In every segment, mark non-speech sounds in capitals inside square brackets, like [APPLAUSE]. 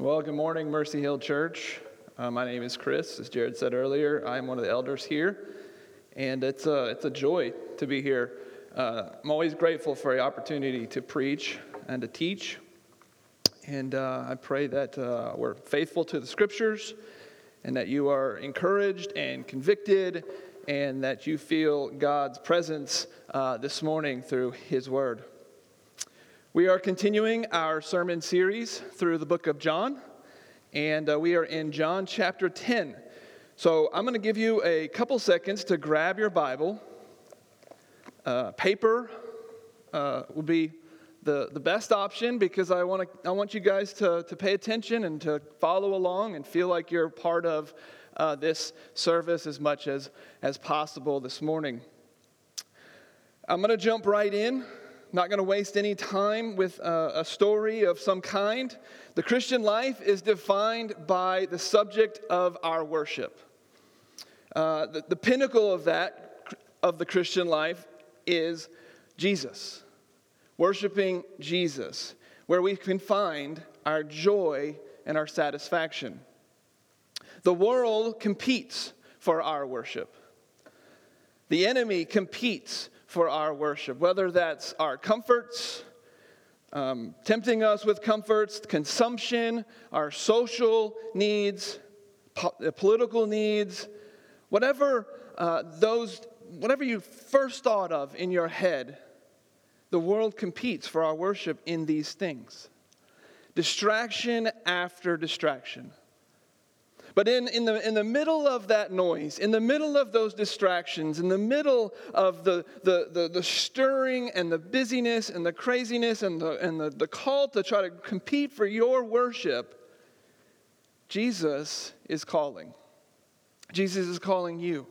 Well, good morning, Mercy Hill Church. Uh, my name is Chris. As Jared said earlier, I'm one of the elders here, and it's a, it's a joy to be here. Uh, I'm always grateful for the opportunity to preach and to teach, and uh, I pray that uh, we're faithful to the scriptures and that you are encouraged and convicted and that you feel God's presence uh, this morning through His Word. We are continuing our sermon series through the book of John, and uh, we are in John chapter 10. So I'm going to give you a couple seconds to grab your Bible. Uh, paper uh, would be the, the best option because I want, to, I want you guys to, to pay attention and to follow along and feel like you're part of uh, this service as much as, as possible this morning. I'm going to jump right in not going to waste any time with a, a story of some kind. The Christian life is defined by the subject of our worship. Uh, the, the pinnacle of that, of the Christian life, is Jesus. Worshiping Jesus, where we can find our joy and our satisfaction. The world competes for our worship. The enemy competes for our worship, whether that's our comforts, um, tempting us with comforts, consumption, our social needs, po- uh, political needs, whatever uh, those, whatever you first thought of in your head, the world competes for our worship in these things. Distraction after distraction. But in, in, the, in the middle of that noise, in the middle of those distractions, in the middle of the, the, the, the stirring and the busyness and the craziness and, the, and the, the call to try to compete for your worship, Jesus is calling. Jesus is calling you.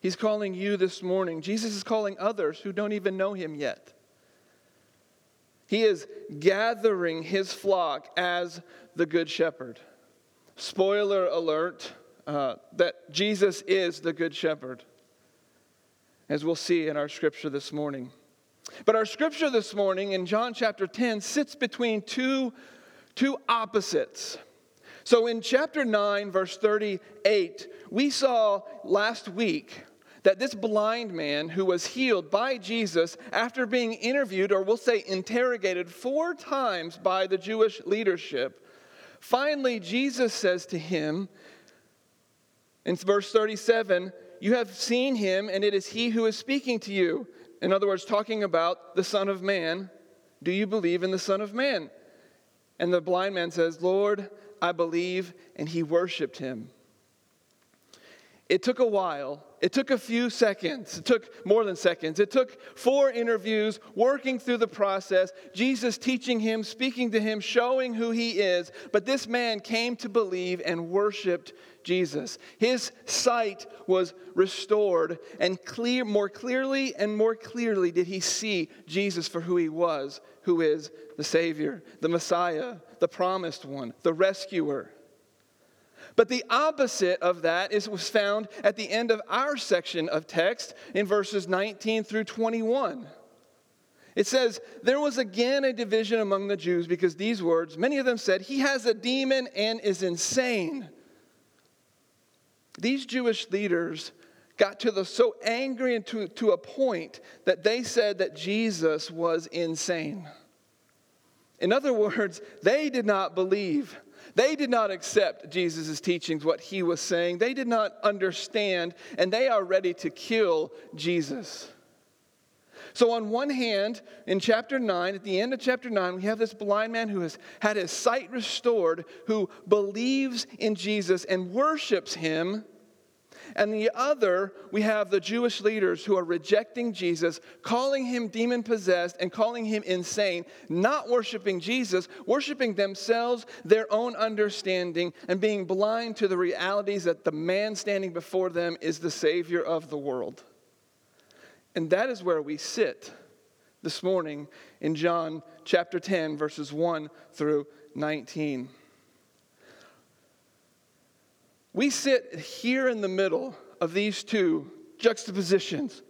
He's calling you this morning. Jesus is calling others who don't even know him yet. He is gathering his flock as the good shepherd. Spoiler alert uh, that Jesus is the Good Shepherd, as we'll see in our scripture this morning. But our scripture this morning in John chapter 10 sits between two, two opposites. So in chapter 9, verse 38, we saw last week that this blind man who was healed by Jesus after being interviewed, or we'll say interrogated four times by the Jewish leadership, Finally, Jesus says to him in verse 37 You have seen him, and it is he who is speaking to you. In other words, talking about the Son of Man. Do you believe in the Son of Man? And the blind man says, Lord, I believe, and he worshiped him. It took a while. It took a few seconds. It took more than seconds. It took four interviews, working through the process, Jesus teaching him, speaking to him, showing who he is. But this man came to believe and worshiped Jesus. His sight was restored, and clear, more clearly and more clearly did he see Jesus for who he was, who is the Savior, the Messiah, the promised one, the rescuer. But the opposite of that is was found at the end of our section of text in verses 19 through 21. It says, There was again a division among the Jews because these words, many of them said, He has a demon and is insane. These Jewish leaders got to the so angry and to, to a point that they said that Jesus was insane. In other words, they did not believe they did not accept Jesus' teachings, what he was saying. They did not understand, and they are ready to kill Jesus. So, on one hand, in chapter 9, at the end of chapter 9, we have this blind man who has had his sight restored, who believes in Jesus and worships him. And the other, we have the Jewish leaders who are rejecting Jesus, calling him demon possessed and calling him insane, not worshiping Jesus, worshiping themselves, their own understanding, and being blind to the realities that the man standing before them is the Savior of the world. And that is where we sit this morning in John chapter 10, verses 1 through 19. We sit here in the middle of these two juxtapositions.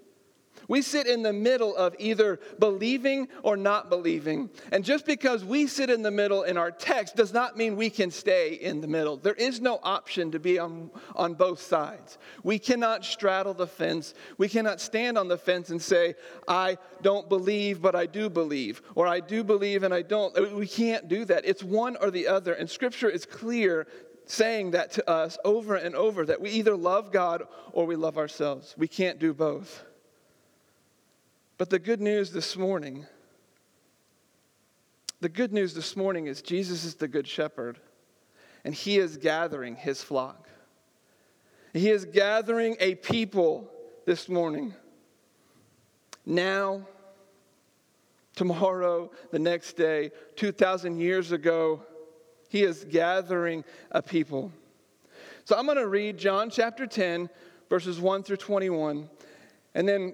We sit in the middle of either believing or not believing. And just because we sit in the middle in our text does not mean we can stay in the middle. There is no option to be on, on both sides. We cannot straddle the fence. We cannot stand on the fence and say, I don't believe, but I do believe, or I do believe and I don't. We can't do that. It's one or the other. And Scripture is clear saying that to us over and over that we either love God or we love ourselves. We can't do both. But the good news this morning, the good news this morning is Jesus is the good shepherd, and he is gathering his flock. He is gathering a people this morning. Now, tomorrow, the next day, 2,000 years ago, he is gathering a people. So I'm going to read John chapter 10, verses 1 through 21, and then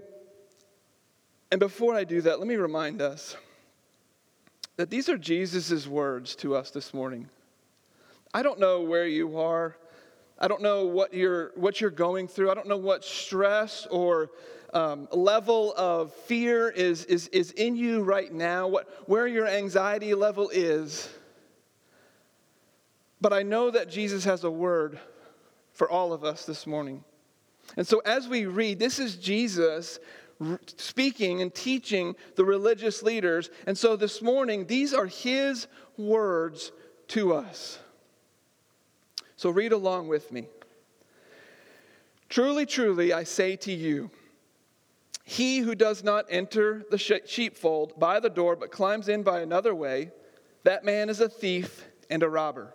and before I do that, let me remind us that these are Jesus' words to us this morning. I don't know where you are. I don't know what you're, what you're going through. I don't know what stress or um, level of fear is, is, is in you right now, what, where your anxiety level is. But I know that Jesus has a word for all of us this morning. And so as we read, this is Jesus speaking and teaching the religious leaders. And so this morning, these are his words to us. So read along with me. Truly, truly, I say to you, he who does not enter the sheepfold by the door, but climbs in by another way, that man is a thief and a robber.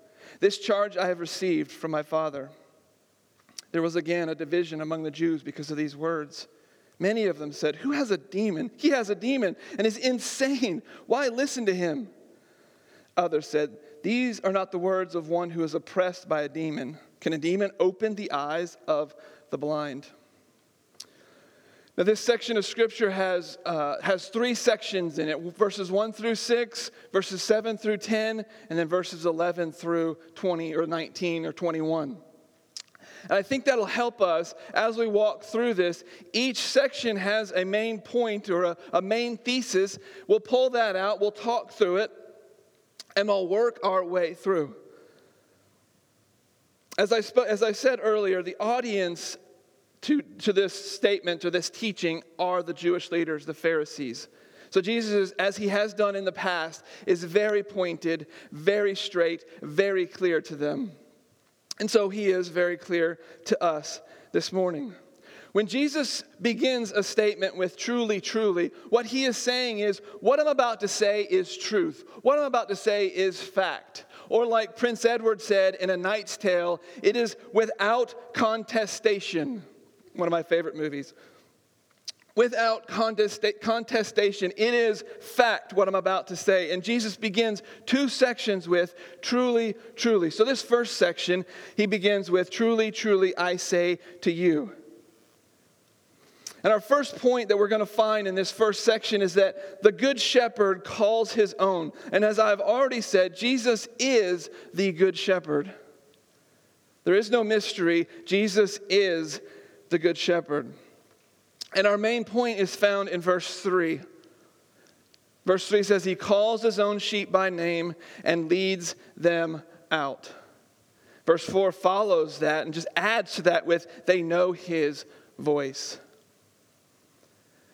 This charge I have received from my Father. There was again a division among the Jews because of these words. Many of them said, Who has a demon? He has a demon and is insane. Why listen to him? Others said, These are not the words of one who is oppressed by a demon. Can a demon open the eyes of the blind? Now, this section of scripture has, uh, has three sections in it verses 1 through 6, verses 7 through 10, and then verses 11 through 20 or 19 or 21. And I think that'll help us as we walk through this. Each section has a main point or a, a main thesis. We'll pull that out, we'll talk through it, and we'll work our way through. As I, sp- as I said earlier, the audience to, to this statement or this teaching are the Jewish leaders, the Pharisees. So Jesus, as he has done in the past, is very pointed, very straight, very clear to them. And so he is very clear to us this morning. When Jesus begins a statement with truly, truly, what he is saying is, what I'm about to say is truth. What I'm about to say is fact. Or, like Prince Edward said in A Knight's Tale, it is without contestation. One of my favorite movies. Without contestation, it is fact what I'm about to say. And Jesus begins two sections with truly, truly. So, this first section, he begins with truly, truly, I say to you. And our first point that we're going to find in this first section is that the Good Shepherd calls his own. And as I've already said, Jesus is the Good Shepherd. There is no mystery. Jesus is the Good Shepherd. And our main point is found in verse 3. Verse 3 says, He calls his own sheep by name and leads them out. Verse 4 follows that and just adds to that with, They know his voice.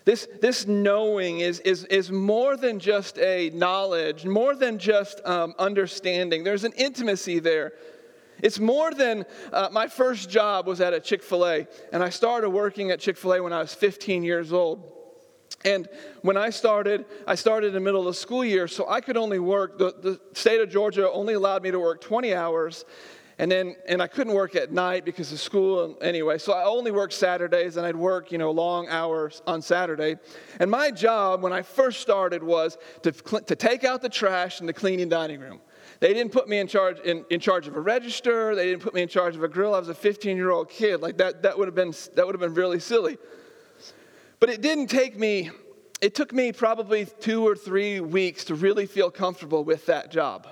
This, this knowing is, is, is more than just a knowledge, more than just um, understanding. There's an intimacy there. It's more than uh, my first job was at a Chick fil A, and I started working at Chick fil A when I was 15 years old. And when I started, I started in the middle of the school year, so I could only work, the, the state of Georgia only allowed me to work 20 hours. And then, and I couldn't work at night because of school anyway. So I only worked Saturdays and I'd work, you know, long hours on Saturday. And my job when I first started was to, to take out the trash in the cleaning dining room. They didn't put me in charge, in, in charge of a register. They didn't put me in charge of a grill. I was a 15 year old kid. Like that, that would have been, that would have been really silly. But it didn't take me, it took me probably two or three weeks to really feel comfortable with that job.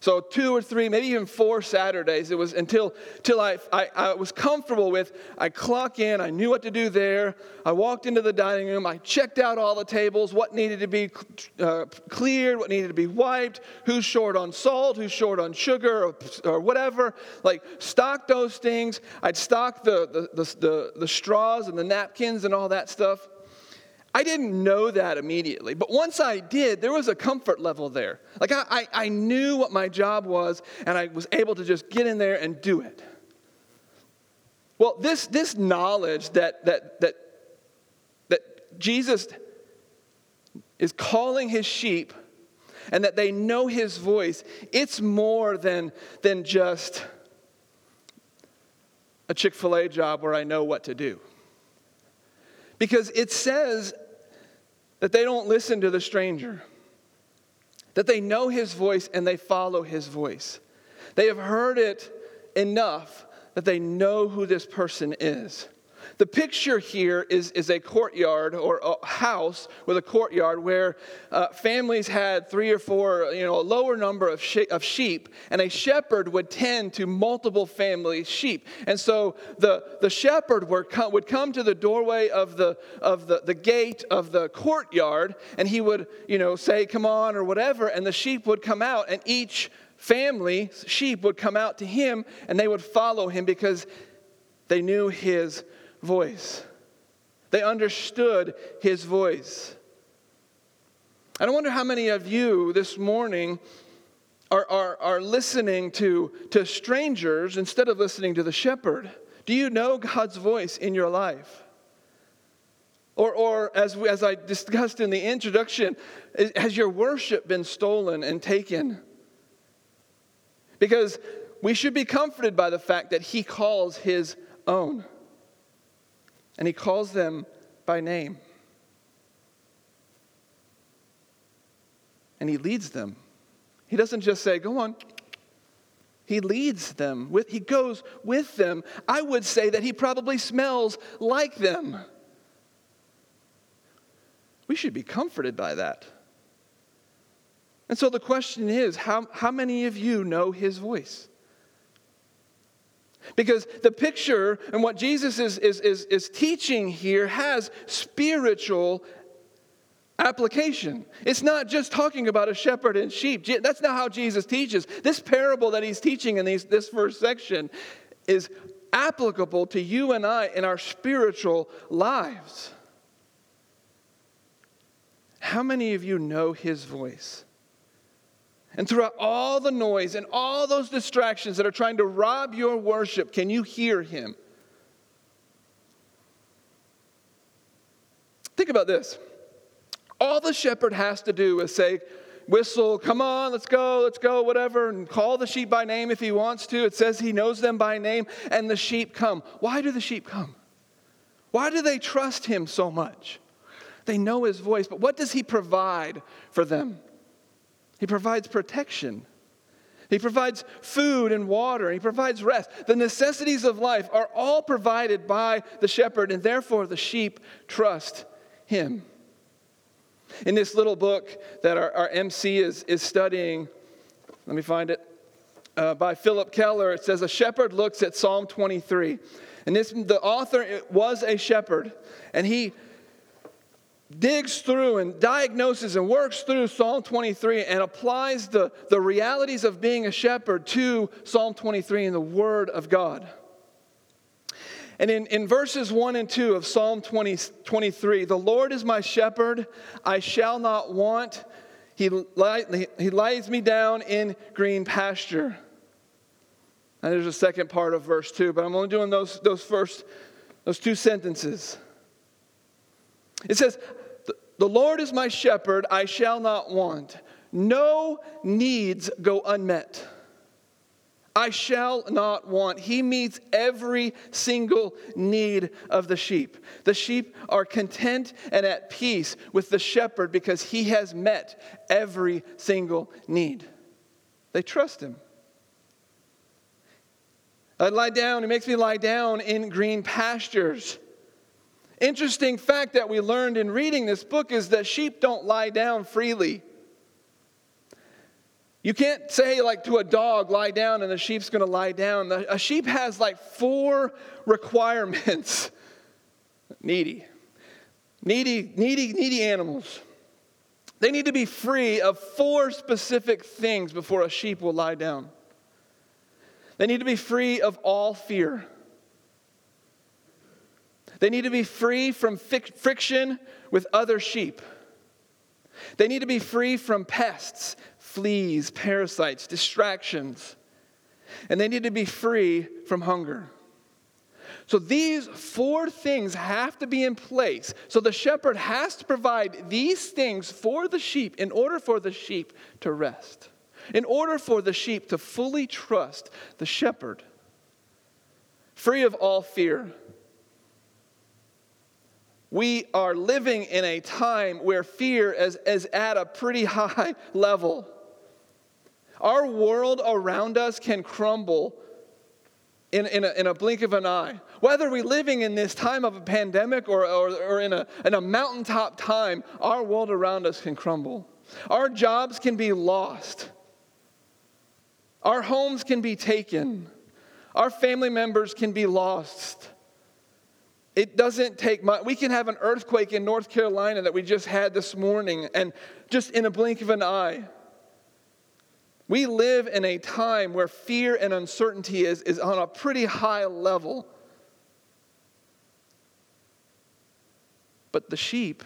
So two or three, maybe even four Saturdays, it was until, until I, I, I, was comfortable with, I clock in, I knew what to do there. I walked into the dining room, I checked out all the tables, what needed to be uh, cleared, what needed to be wiped, who's short on salt, who's short on sugar, or, or whatever. Like, stock those things. I'd stock the, the, the, the, the straws and the napkins and all that stuff. I didn't know that immediately, but once I did, there was a comfort level there. Like I, I, I, knew what my job was, and I was able to just get in there and do it. Well, this, this knowledge that, that, that, that Jesus is calling his sheep and that they know his voice, it's more than, than just a Chick fil A job where I know what to do. Because it says that they don't listen to the stranger, that they know his voice and they follow his voice. They have heard it enough that they know who this person is. The picture here is, is a courtyard or a house with a courtyard where uh, families had three or four, you know, a lower number of, of sheep, and a shepherd would tend to multiple family sheep. And so the, the shepherd would come, would come to the doorway of, the, of the, the gate of the courtyard, and he would, you know, say, Come on, or whatever, and the sheep would come out, and each family, sheep, would come out to him, and they would follow him because they knew his voice. They understood his voice. And I wonder how many of you this morning are, are, are listening to, to strangers instead of listening to the shepherd. Do you know God's voice in your life? Or, or as, as I discussed in the introduction, has your worship been stolen and taken? Because we should be comforted by the fact that He calls His own and he calls them by name. And he leads them. He doesn't just say, Go on. He leads them, with, he goes with them. I would say that he probably smells like them. We should be comforted by that. And so the question is how, how many of you know his voice? Because the picture and what Jesus is, is, is, is teaching here has spiritual application. It's not just talking about a shepherd and sheep. That's not how Jesus teaches. This parable that he's teaching in these, this first section is applicable to you and I in our spiritual lives. How many of you know his voice? And throughout all the noise and all those distractions that are trying to rob your worship, can you hear him? Think about this. All the shepherd has to do is say, whistle, come on, let's go, let's go, whatever, and call the sheep by name if he wants to. It says he knows them by name, and the sheep come. Why do the sheep come? Why do they trust him so much? They know his voice, but what does he provide for them? He provides protection. He provides food and water. He provides rest. The necessities of life are all provided by the shepherd, and therefore the sheep trust him. In this little book that our, our MC is, is studying, let me find it, uh, by Phillip Keller, it says, A shepherd looks at Psalm 23. And this, the author was a shepherd, and he digs through and diagnoses and works through Psalm 23 and applies the, the realities of being a shepherd to Psalm 23 and the Word of God. And in, in verses 1 and 2 of Psalm 20, 23, the Lord is my shepherd, I shall not want. He, he lies me down in green pasture. And there's a second part of verse 2, but I'm only doing those, those first, those two sentences. It says, The Lord is my shepherd, I shall not want. No needs go unmet. I shall not want. He meets every single need of the sheep. The sheep are content and at peace with the shepherd because he has met every single need. They trust him. I lie down, he makes me lie down in green pastures. Interesting fact that we learned in reading this book is that sheep don't lie down freely. You can't say, like, to a dog, lie down, and the sheep's gonna lie down. A sheep has like four requirements. [LAUGHS] needy. Needy, needy, needy animals. They need to be free of four specific things before a sheep will lie down. They need to be free of all fear. They need to be free from friction with other sheep. They need to be free from pests fleas, parasites, distractions. And they need to be free from hunger. So these four things have to be in place. So the shepherd has to provide these things for the sheep in order for the sheep to rest, in order for the sheep to fully trust the shepherd, free of all fear. We are living in a time where fear is, is at a pretty [LAUGHS] high level. Our world around us can crumble in, in, a, in a blink of an eye. Whether we're living in this time of a pandemic or, or, or in, a, in a mountaintop time, our world around us can crumble. Our jobs can be lost. Our homes can be taken. Our family members can be lost. It doesn't take much. We can have an earthquake in North Carolina that we just had this morning, and just in a blink of an eye, we live in a time where fear and uncertainty is, is on a pretty high level. But the sheep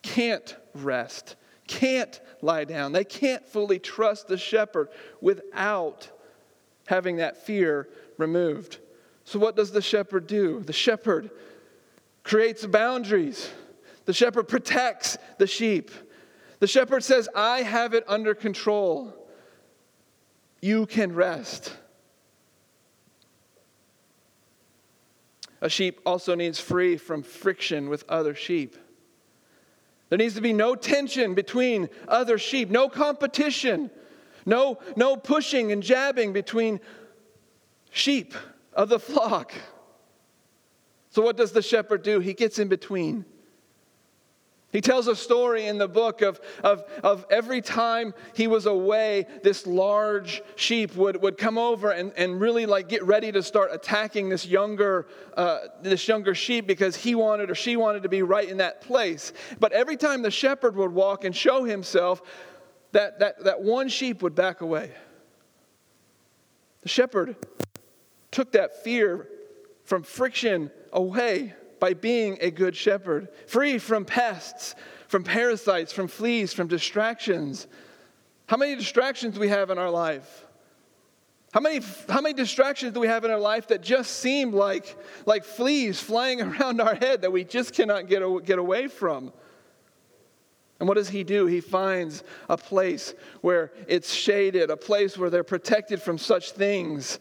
can't rest, can't lie down. They can't fully trust the shepherd without having that fear removed. So, what does the shepherd do? The shepherd creates boundaries, the shepherd protects the sheep. The shepherd says, I have it under control. You can rest. A sheep also needs free from friction with other sheep. There needs to be no tension between other sheep, no competition, no, no pushing and jabbing between sheep of the flock. So, what does the shepherd do? He gets in between. He tells a story in the book of, of, of every time he was away, this large sheep would, would come over and, and really like get ready to start attacking this younger, uh, this younger sheep because he wanted or she wanted to be right in that place. But every time the shepherd would walk and show himself, that, that, that one sheep would back away. The shepherd took that fear from friction away by being a good shepherd, free from pests, from parasites, from fleas, from distractions. How many distractions do we have in our life? How many, how many distractions do we have in our life that just seem like, like fleas flying [LAUGHS] around our head that we just cannot get, get away from? And what does he do? He finds a place where it's shaded, a place where they're protected from such things,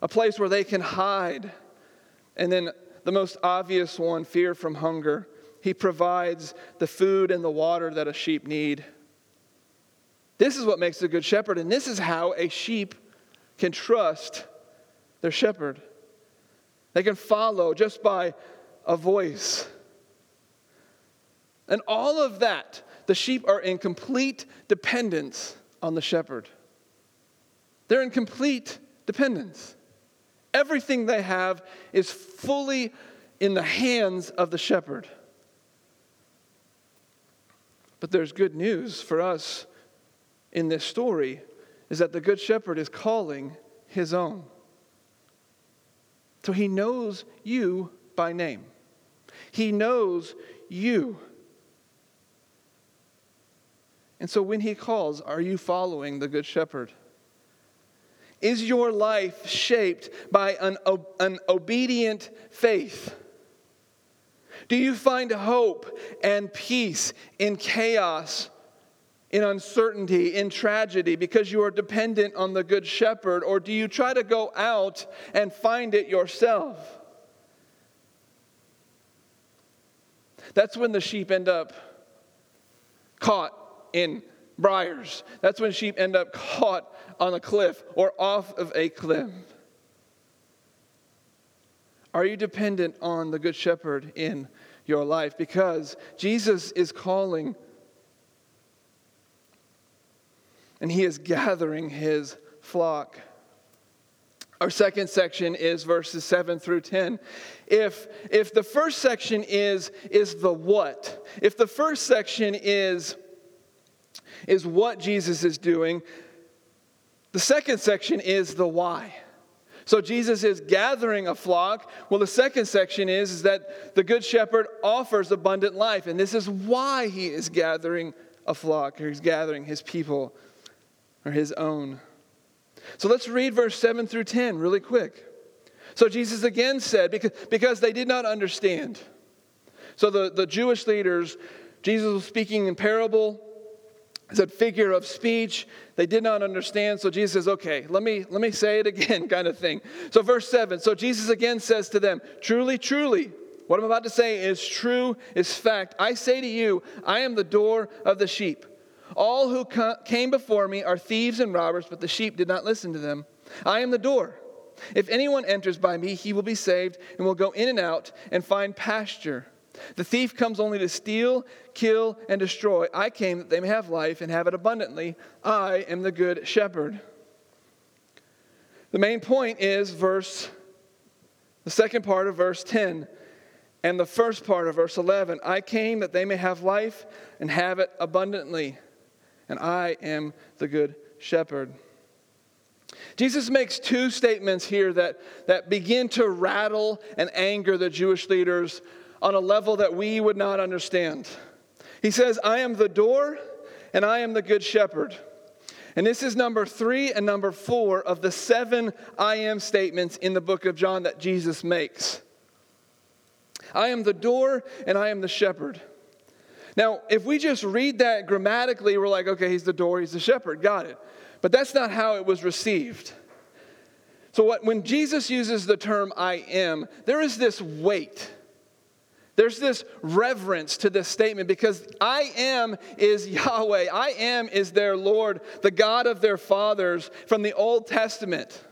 a place where they can hide. And then the most obvious one fear from hunger. He provides the food and the water that a sheep need. This is what makes a good shepherd, and this is how a sheep can trust their shepherd. They can follow just by a voice. And all of that, the sheep are in complete dependence on the shepherd. They're in complete dependence. Everything they have is fully in the hands of the shepherd. But there's good news for us in this story is that the good shepherd is calling his own. So he knows you by name. He knows you. And so when he calls, are you following the good shepherd? Is your life shaped by an, an obedient faith? Do you find hope and peace in chaos, in uncertainty, in tragedy because you are dependent on the Good Shepherd? Or do you try to go out and find it yourself? That's when the sheep end up caught in briars. That's when sheep end up caught on a cliff or off of a cliff. Are you dependent on the Good Shepherd in your life? Because Jesus is calling and he is gathering his flock. Our second section is verses 7 through 10. If, if the first section is, is the what, if the first section is, is what Jesus is doing, the second section is the why. So Jesus is gathering a flock. Well, the second section is, is that the good shepherd offers abundant life. And this is why he is gathering a flock, or he's gathering his people, or his own. So let's read verse 7 through 10 really quick. So Jesus again said, because, because they did not understand. So the, the Jewish leaders, Jesus was speaking in parable it's a figure of speech. They did not understand. So Jesus says, okay, let me, let me say it again, [LAUGHS] kind of thing. So, verse 7 So Jesus again says to them, Truly, truly, what I'm about to say is true, is fact. I say to you, I am the door of the sheep. All who came before me are thieves and robbers, but the sheep did not listen to them. I am the door. If anyone enters by me, he will be saved and will go in and out and find pasture. The thief comes only to steal, kill, and destroy. I came that they may have life and have it abundantly. I am the good shepherd. The main point is verse, the second part of verse 10 and the first part of verse 11. I came that they may have life and have it abundantly. And I am the good shepherd. Jesus makes two statements here that, that begin to rattle and anger the Jewish leaders on a level that we would not understand. He says, I am the door and I am the good shepherd. And this is number three and number four of the seven I am statements in the book of John that Jesus makes. I am the door and I am the shepherd. Now, if we just read that grammatically, we're like, okay, he's the door, he's the shepherd, got it. But that's not how it was received. So, what, when Jesus uses the term I am, there is this weight there's this reverence to this statement because I am is Yahweh. I am is their Lord, the God of their fathers from the Old Testament.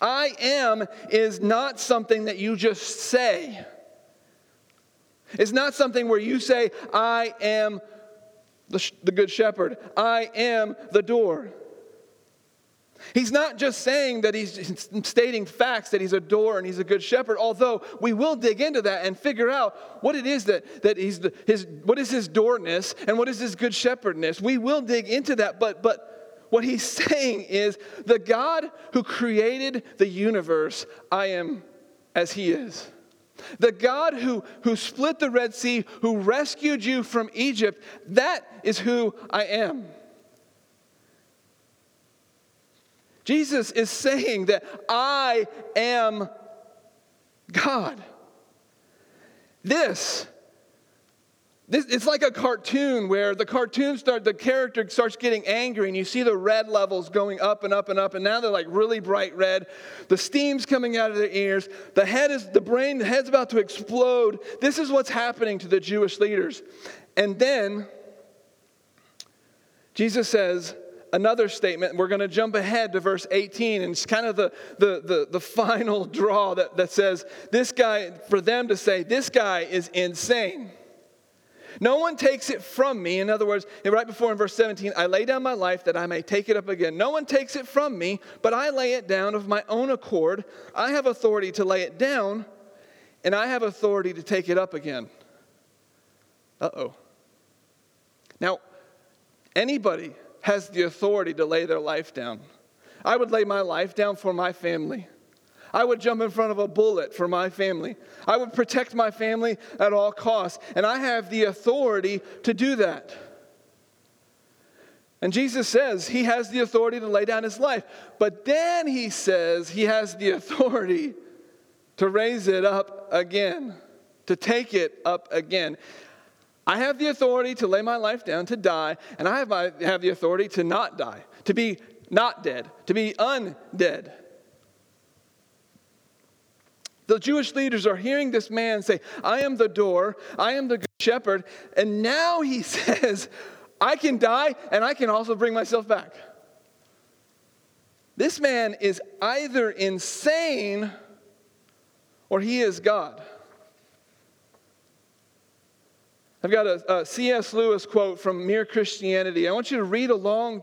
I am is not something that you just say. It's not something where you say, I am the, the good shepherd, I am the door. He's not just saying that he's stating facts that he's a door and he's a good shepherd, although we will dig into that and figure out what it is that, that he's the, his, what is his doorness and what is his good shepherdness. We will dig into that, but, but what he's [LAUGHS] saying is the God who created the universe, I am as he is. The God who, who split the Red Sea, who rescued you from Egypt, that is who I am. Jesus is saying that I am God. This, This, it's like a cartoon where the cartoon start the character starts getting angry and you see the red levels going up and up and up and now they're like really bright red. The steam's coming out of their ears. The head is the brain the head's about to explode. This is what's happening to the jewish leaders. And then jesus says another statement we're going to jump ahead to verse 18 and it's kind of the, the, the, the [LAUGHS] final draw that, that says this guy for them to say this guy is insane no one takes it from me. In other words, right before in verse 17, I lay down my life that I may take it up again. No one takes it from me, but I lay it down of my own accord. I have authority to lay it down, and I have authority to take it up again. Uh oh. Now, anybody has the authority to lay their life down. I would lay my life down for my family. I would jump in front of a bullet for my family. I would protect my family at all costs. And I have the authority to do that. And Jesus says he has the authority to lay down his life. But then he says he has the [LAUGHS] authority to raise it up again, to take it up again. I have the authority to lay my life down, to die, and I have, I have the authority to not die, to be not dead, to be undead. The Jewish leaders are hearing this man say, I am the door, I am the good shepherd. And now he [LAUGHS] says, I can die and I can also bring myself back. This man is either insane or he is God. I've got a, a C.S. Lewis quote from Mere Christianity. I want you to read along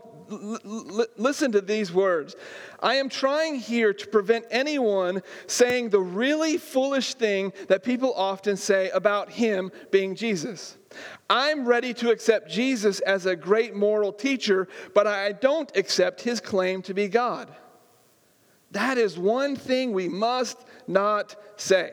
listen to these words. I am trying here to prevent anyone saying the really foolish thing that people often say about him being Jesus. I'm ready to accept Jesus as a great moral teacher, but I don't accept his claim to be God. That is one thing we must not say.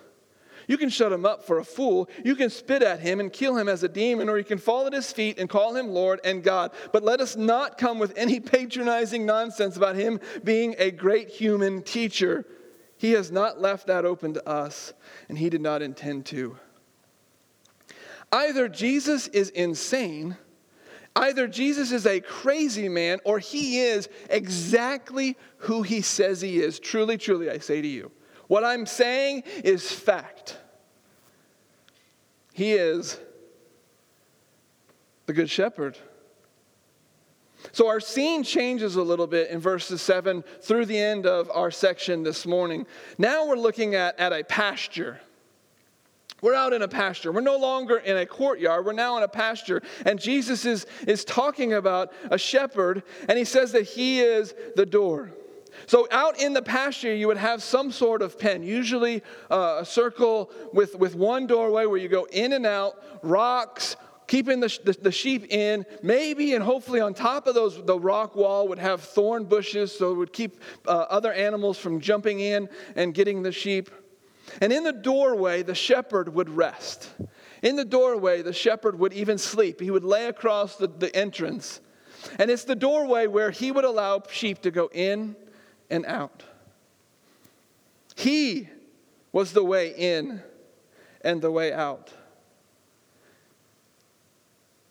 You can shut him up for a fool. You can spit at him and kill him as a demon, or you can fall at his feet and call him Lord and God. But let us not come with any patronizing nonsense about him being a great human teacher. He has not left that open to us, and He did not intend to. Either Jesus is insane, either Jesus is a crazy man, or He is exactly who He says He is. Truly, truly, I say to you. What I'm saying is fact. He is the Good Shepherd. So our scene changes a little bit in verses 7 through the end of our section this morning. Now we're looking at, at a pasture. We're out in a pasture. We're no longer in a courtyard. We're now in a pasture. And Jesus is, is talking about a shepherd, and he says that he is the door. So, out in the pasture, you would have some sort of pen, usually uh, a circle with, with one doorway where you go in and out, rocks, keeping the, the, the, sheep in. Maybe and hopefully on top of those, the rock wall would have thorn bushes so it would keep uh, other animals from jumping in and getting the sheep. And in the doorway, the shepherd would rest. In the doorway, the shepherd would even sleep. He would lay across the, the entrance. And it's the doorway where he would allow sheep to go in and out. He was the way in and the way out.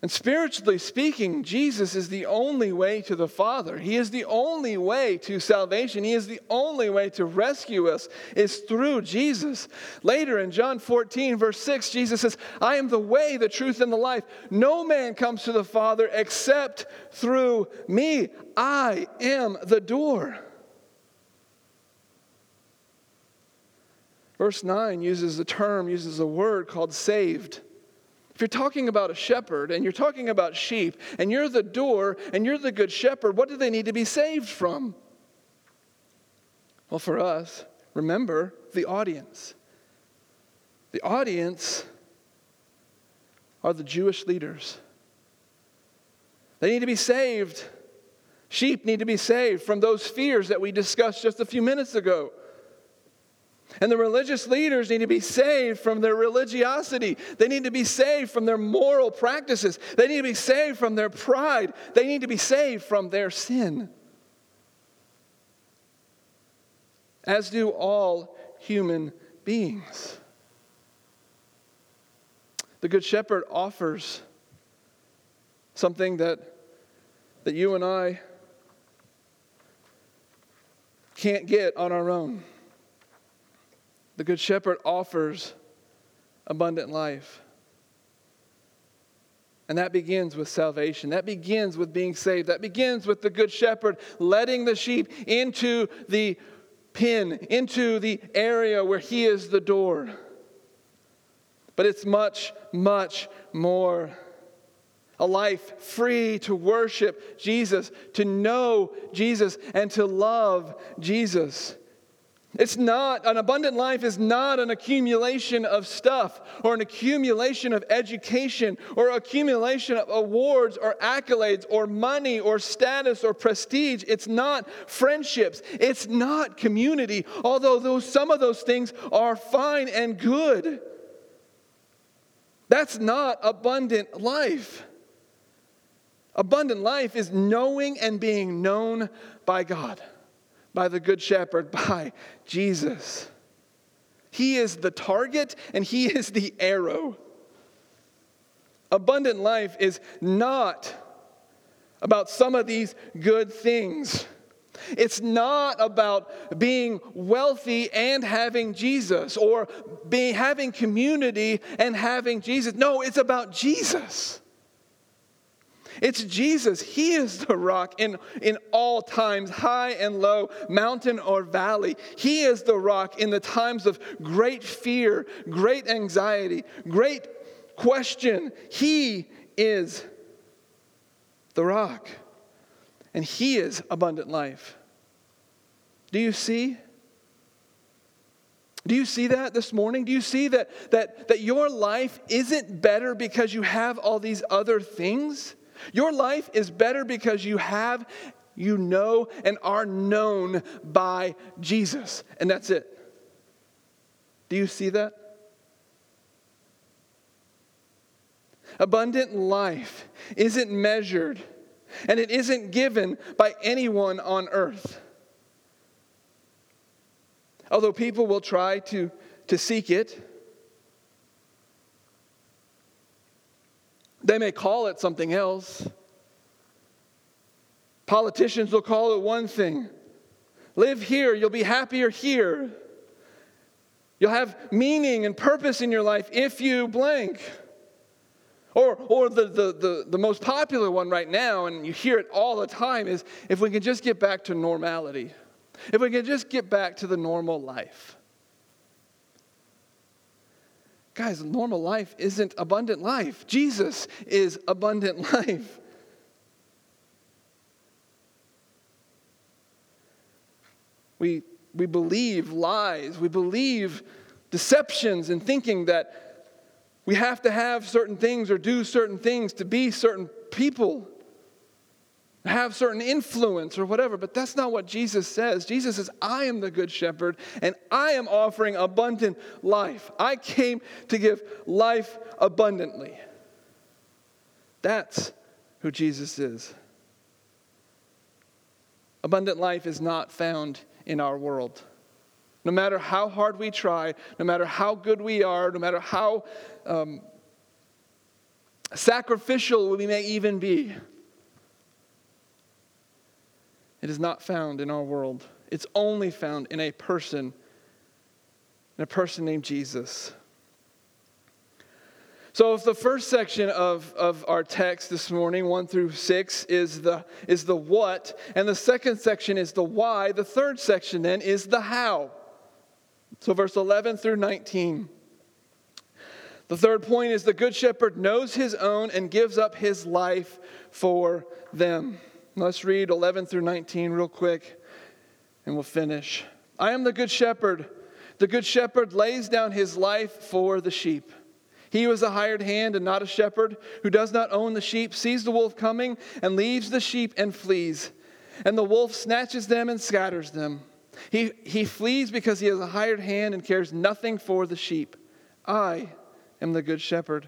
And spiritually speaking, Jesus is the only way to the Father. He is the only way to salvation. He is the only way to rescue us is through Jesus. Later in John 14 verse 6, Jesus says, "I am the way, the truth and the life. No man comes to the Father except through me. I am the door." Verse 9 uses a term, uses a word called saved. If you're talking about a shepherd and you're talking about sheep and you're the door and you're the good shepherd, what do they need to be saved from? Well, for us, remember the audience. The audience are the Jewish leaders. They need to be saved Sheep need to be saved from those fears that we discussed just a few minutes ago. And the religious leaders need to be saved from their religiosity. They need to be saved from their moral practices. They need to be saved from their pride. They need to be saved from their sin. As do all human beings. The Good Shepherd offers something that, that you and I can't get on our own. The Good Shepherd offers abundant life. And that begins with salvation. That begins with being saved. That begins with the Good Shepherd letting the sheep into the pen, into the area where He is the door. But it's much, much more a life free to worship Jesus, to know Jesus, and to love Jesus. It's not, an abundant life is not an accumulation of stuff or an accumulation of education or accumulation of awards or accolades or money or status or prestige. It's not friendships. It's not community, although those, some of those things are fine and good. That's not abundant life. Abundant life is knowing and being known by God, by the Good Shepherd, [LAUGHS] by Jesus. He is the target and He is the arrow. Abundant life is not about some of these good things. It's not about being wealthy and having Jesus or being, having community and having Jesus. No, it's about Jesus. It's Jesus. He is the rock in, in all times, high and low, mountain or valley. He is the rock in the times of great fear, great anxiety, great question. He is the rock. And He is abundant life. Do you see? Do you see that this morning? Do you see that, that, that your life isn't better because you have all these other things? Your life is better because you have, you know, and are known by Jesus. And that's it. Do you see that? Abundant life isn't measured and it isn't given by anyone on earth. Although people will try to, to seek it, They may call it something else. Politicians will call it one thing. Live here, you'll be happier here. You'll have meaning and purpose in your life if you blank. Or, or the, the, the, the most popular one right now, and you hear it all the time, is if we can just get back to normality, if we can just get back to the normal life. Guys, normal life isn't abundant life. Jesus is abundant [LAUGHS] life. We, we believe lies, we believe deceptions and thinking that we have to have certain things or do certain things to be certain people have certain influence or whatever, but that's not what Jesus says. Jesus says, I am the good shepherd and I am offering abundant life. I came to give life abundantly. That's who Jesus is. Abundant life is not found in our world. No matter how hard we try, no matter how good we are, no matter how um, sacrificial we may even be, it is not found in our world. It's only found in a person, in a person named Jesus. So, if the first section of, of our text this morning, 1 through 6, is the, is the what, and the second section is the why, the third section then is the how. So, verse 11 through 19. The third point is the Good Shepherd knows his own and gives up his life for them. Let's read 11 through 19 real quick and we'll finish. I am the good shepherd. The good shepherd lays down his life for the sheep. He is a hired hand and not a shepherd, who does not own the sheep, sees the wolf coming and leaves the sheep and flees. and the wolf snatches them and scatters them. He, he flees because he has a hired hand and cares nothing for the sheep. I am the good shepherd.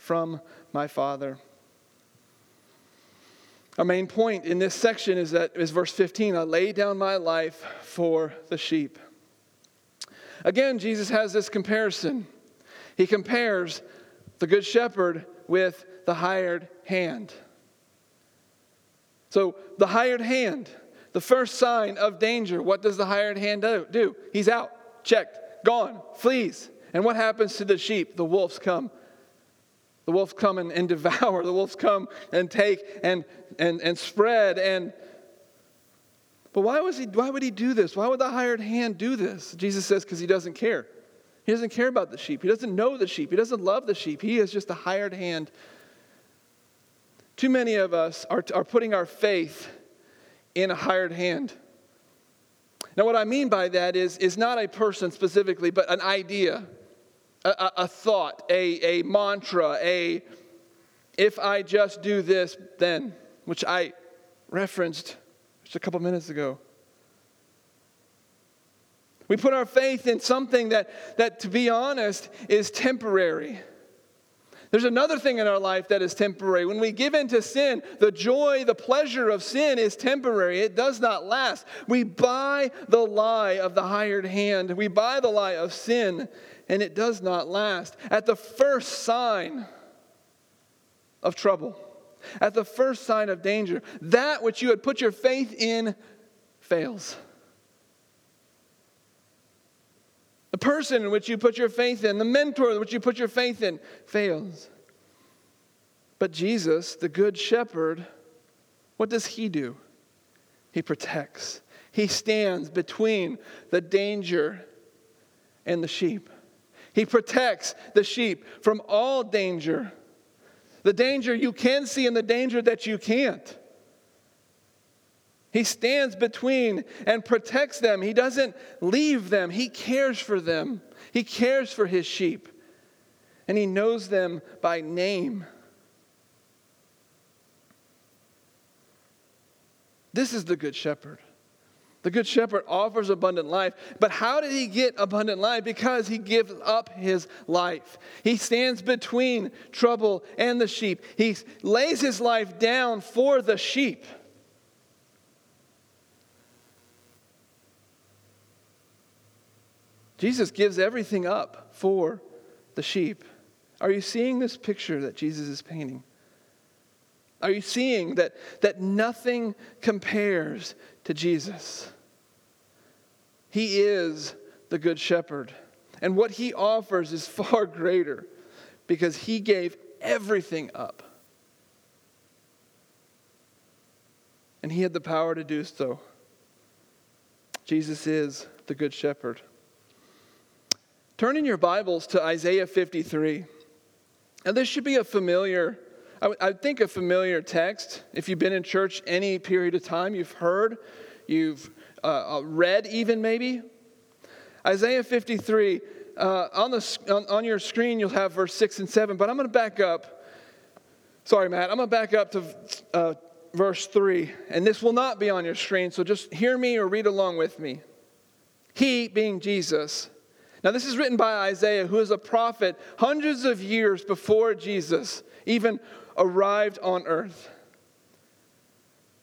from my Father. Our main point in this section is that is verse 15, I lay down my life for the sheep. Again, Jesus has this comparison. He compares the good shepherd with the hired hand. So, the hired hand, the first sign of danger, what does the hired hand do? He's out, checked, gone, flees. And what happens to the sheep? The wolves come. The wolves come and, and [LAUGHS] devour. The wolves come and take and, and, and spread. And but why was he why would he do this? Why would the hired hand do this? Jesus says, because he doesn't care. He doesn't care about the sheep. He doesn't know the sheep. He doesn't love the sheep. He is just a hired hand too many of us are, are putting our faith in a hired hand. Now, what I mean by that is, is not a person specifically, but an idea, a, a, thought, a, a mantra, a if I just do this, then, which I referenced just a couple minutes ago. We put our faith in something that, that, to be honest, is temporary. There's another thing in our life that is temporary. When we give in to sin, the joy, the pleasure of sin is temporary. It does not last. We buy the lie of the hired hand, we buy the lie of sin, and it does not last. At the first sign of trouble, at the first sign of danger, that which you had put your faith in fails. The person in which you put your faith in, the mentor in which you put your faith in, fails. But Jesus, the Good Shepherd, what does he do? He protects. He stands between the danger and the sheep. He protects the sheep from all danger the danger you can see and the danger that you can't. He stands between and protects them. He doesn't leave them. He cares for them. He cares for his sheep. And he knows them by name. This is the Good Shepherd. The Good Shepherd offers abundant life. But how did he get abundant life? Because he gives up his life. He stands between trouble and the sheep. He lays his life down for the sheep. Jesus gives everything up for the sheep. Are you seeing this picture that Jesus is painting? Are you seeing that, that nothing compares to Jesus? He is the Good Shepherd. And what he offers is [LAUGHS] far greater because he gave everything up. And he had the power to do so. Jesus is the Good Shepherd. Turn in your Bibles to Isaiah 53. Now, this should be a familiar, I think a familiar text. If you've been in church any period of time, you've heard, you've uh, uh read even maybe. Isaiah 53, uh, on, the, on, on your screen, you'll have verse 6 and 7, but I'm going to back up. Sorry, Matt, I'm going to back up to uh, verse 3, and this will not be on your screen, so just hear me or read along with me. He, being Jesus, now, this is written by Isaiah, who is a prophet hundreds of years before Jesus even arrived on earth.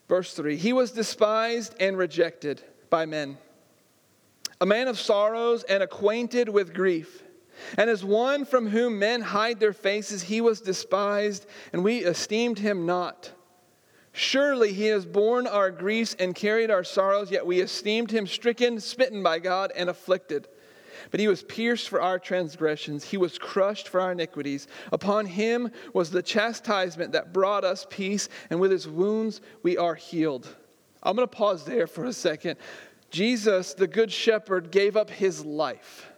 Verse 3 He was despised and rejected by men, a man of sorrows and acquainted with grief. And as one from whom men hide their faces, he was despised, and we esteemed him not. Surely he has borne our griefs and carried our sorrows, yet we esteemed him stricken, smitten by God, and afflicted. But he was pierced for our transgressions, he was crushed for our iniquities. Upon him was the chastisement that brought us peace, and with his wounds we are healed. I'm going to pause there for a second. Jesus, the Good Shepherd, gave up his life.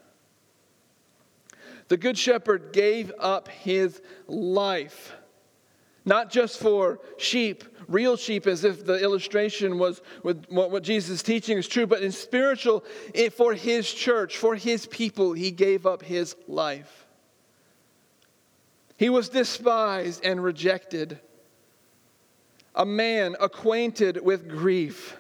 The Good Shepherd gave up his life, not just for sheep, real sheep, as if the illustration was with what Jesus is teaching is true, but in spiritual, for his church, for his people, he gave up his life. He was despised and rejected, a man acquainted with grief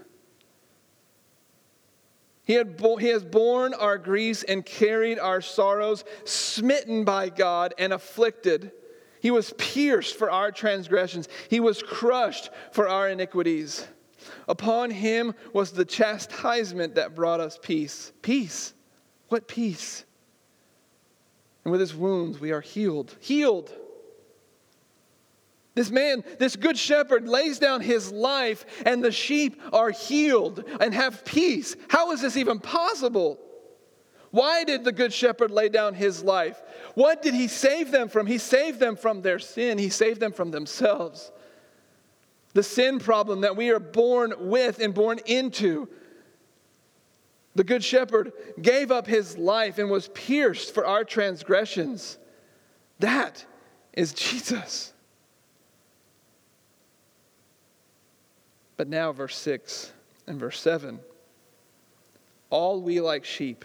he, had bo- he has borne our griefs and carried our sorrows, smitten by God and afflicted. He was pierced for our transgressions, he was crushed for our iniquities. Upon him was the chastisement that brought us peace. Peace. What peace? And with his wounds we are healed. Healed. This man, this good shepherd, lays down his life, and the sheep are healed and have peace. How is this even possible? Why did the good shepherd lay down his life? What did he save them from? He saved them from their sin, he saved them from themselves. The sin problem that we are born with and born into. The good shepherd gave up his life and was pierced for our transgressions. That is Jesus. But now, verse 6 and verse 7 All we like sheep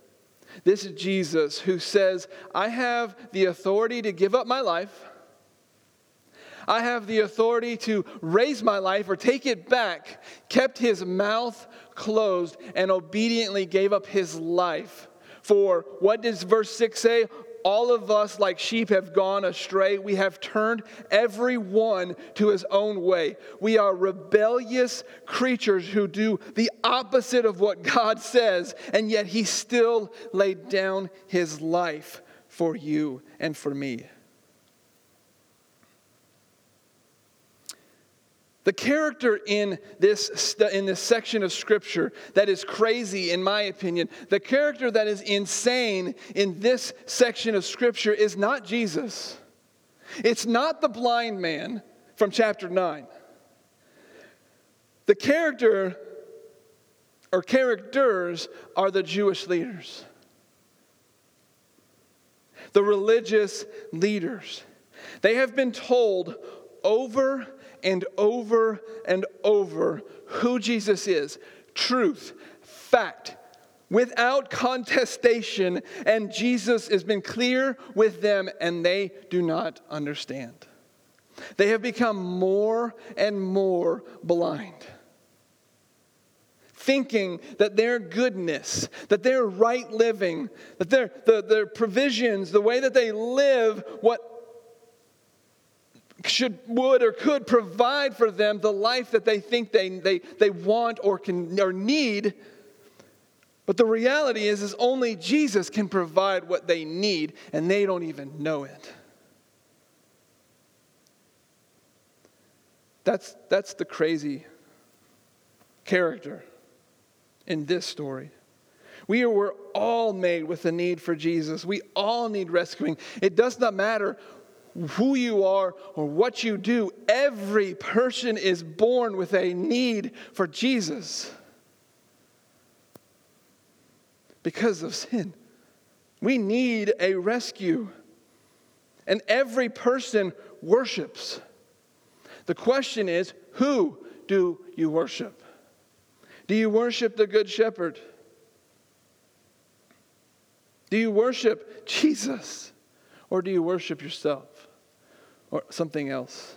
this is Jesus who says, I have the authority to give up my life. I have the authority to raise my life or take it back, kept his mouth closed and obediently gave up his life. For what does verse 6 say? All of us, like sheep, have gone astray. We have turned every one to his own way. We are rebellious creatures who do the opposite of what God says, and yet he still laid down his life for you and for me. The character in this, in this section of scripture that is crazy, in my opinion, the character that is insane in this section of scripture is not Jesus. It's not the blind man from chapter 9. The character or characters are the Jewish leaders, the religious leaders. They have been told over and over and over who Jesus is truth, fact, without contestation. And Jesus has been clear with them, and they do not understand. They have become more and more blind thinking that their goodness, that their right living, that their, the, their provisions, the way that they live, what should, would, or could provide for them the life that they think they, they, they want or, can, or need. But the reality is, is only Jesus can provide what they need, and they don't even know it. That's, that's the crazy character in this story. We were all made with a need for Jesus. We all need rescuing. It does not matter who you are or what you do, every person is born with a need for Jesus because of sin. We need a rescue. And every person worships. The question is who do you worship? Do you worship the Good Shepherd? Do you worship Jesus? Or do you worship yourself? Or something else.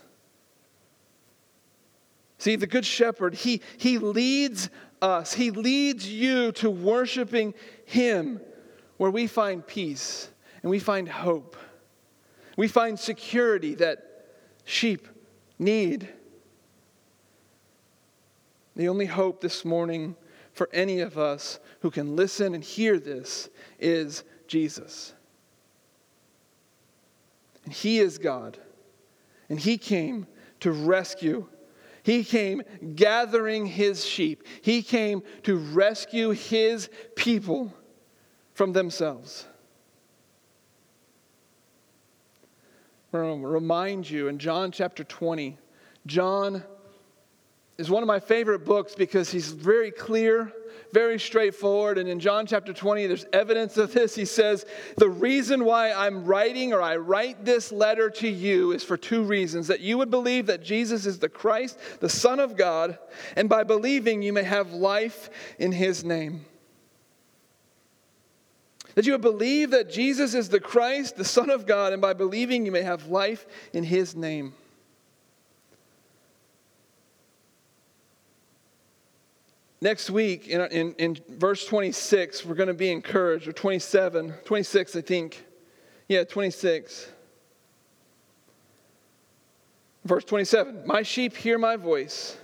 See, the Good Shepherd, he, he leads us, he leads you to worshiping him where we find peace and we find hope. We find security that sheep need. The only hope this morning for any of us who can listen and hear this is Jesus. And He is God. And He came to rescue. He came gathering His sheep. He came to rescue His people from themselves. I remind you in John chapter 20, John is one of my favorite books because he's very clear, very straightforward. And in John chapter 20, there's evidence of this. He says, The reason why I'm writing or I write this letter to you is for two reasons that you would believe that Jesus is the Christ, the Son of God, and by believing, you may have life in his name. That you would believe that Jesus is the Christ, the Son of God, and by believing, you may have life in his name. Next week, in, in, in verse 26, we're going to be encouraged, or 27, 26, I think. Yeah, 26. Verse 27 My sheep hear my voice,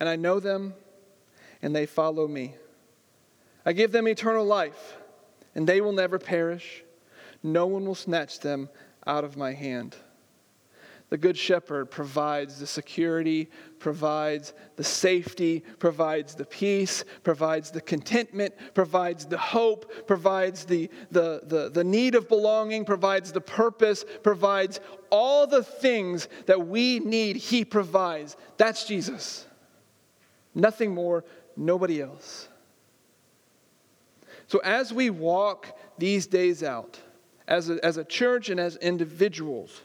and I know them, and they follow me. I give them eternal life, and they will never perish. No one will snatch them out of my hand. The Good Shepherd provides the security, provides the safety, provides the peace, provides the contentment, provides the hope, provides the, the, the, the need of belonging, provides the purpose, provides all the things that we need, He provides. That's Jesus. Nothing more, nobody else. So as we walk these days out, as a, as a church and as individuals,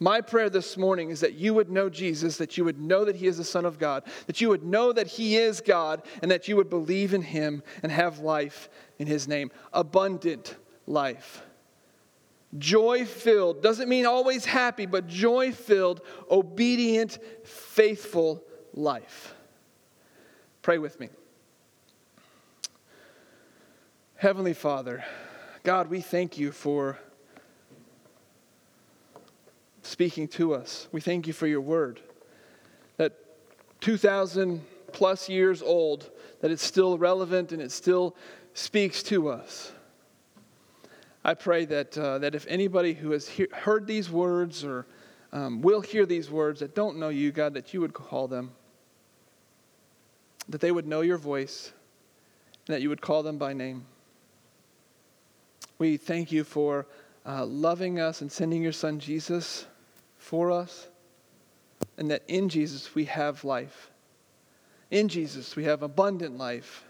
my prayer this morning is that you would know Jesus, that you would know that He is the Son of God, that you would know that He is God, and that you would believe in Him and have life in His name. Abundant life. Joy filled, doesn't mean always happy, but joy filled, obedient, faithful life. Pray with me. Heavenly Father, God, we thank you for speaking to us. We thank you for your word. That 2,000 plus years old, that it's still relevant and it still speaks to us. I pray that, uh, that if anybody who has he- heard these words or um, will hear these words that don't know you, God, that you would call them, that they would know your voice, and that you would call them by name. We thank you for uh, loving us and sending your son Jesus for us, and that in Jesus we have life. In Jesus we have abundant life.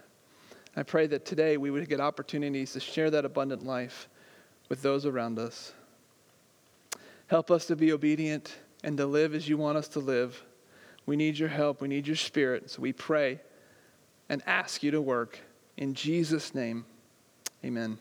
I pray that today we would get opportunities to share that abundant life with those around us. Help us to be obedient and to live as you want us to live. We need your help. We need your spirit. So we pray and ask you to work. In Jesus' name, amen.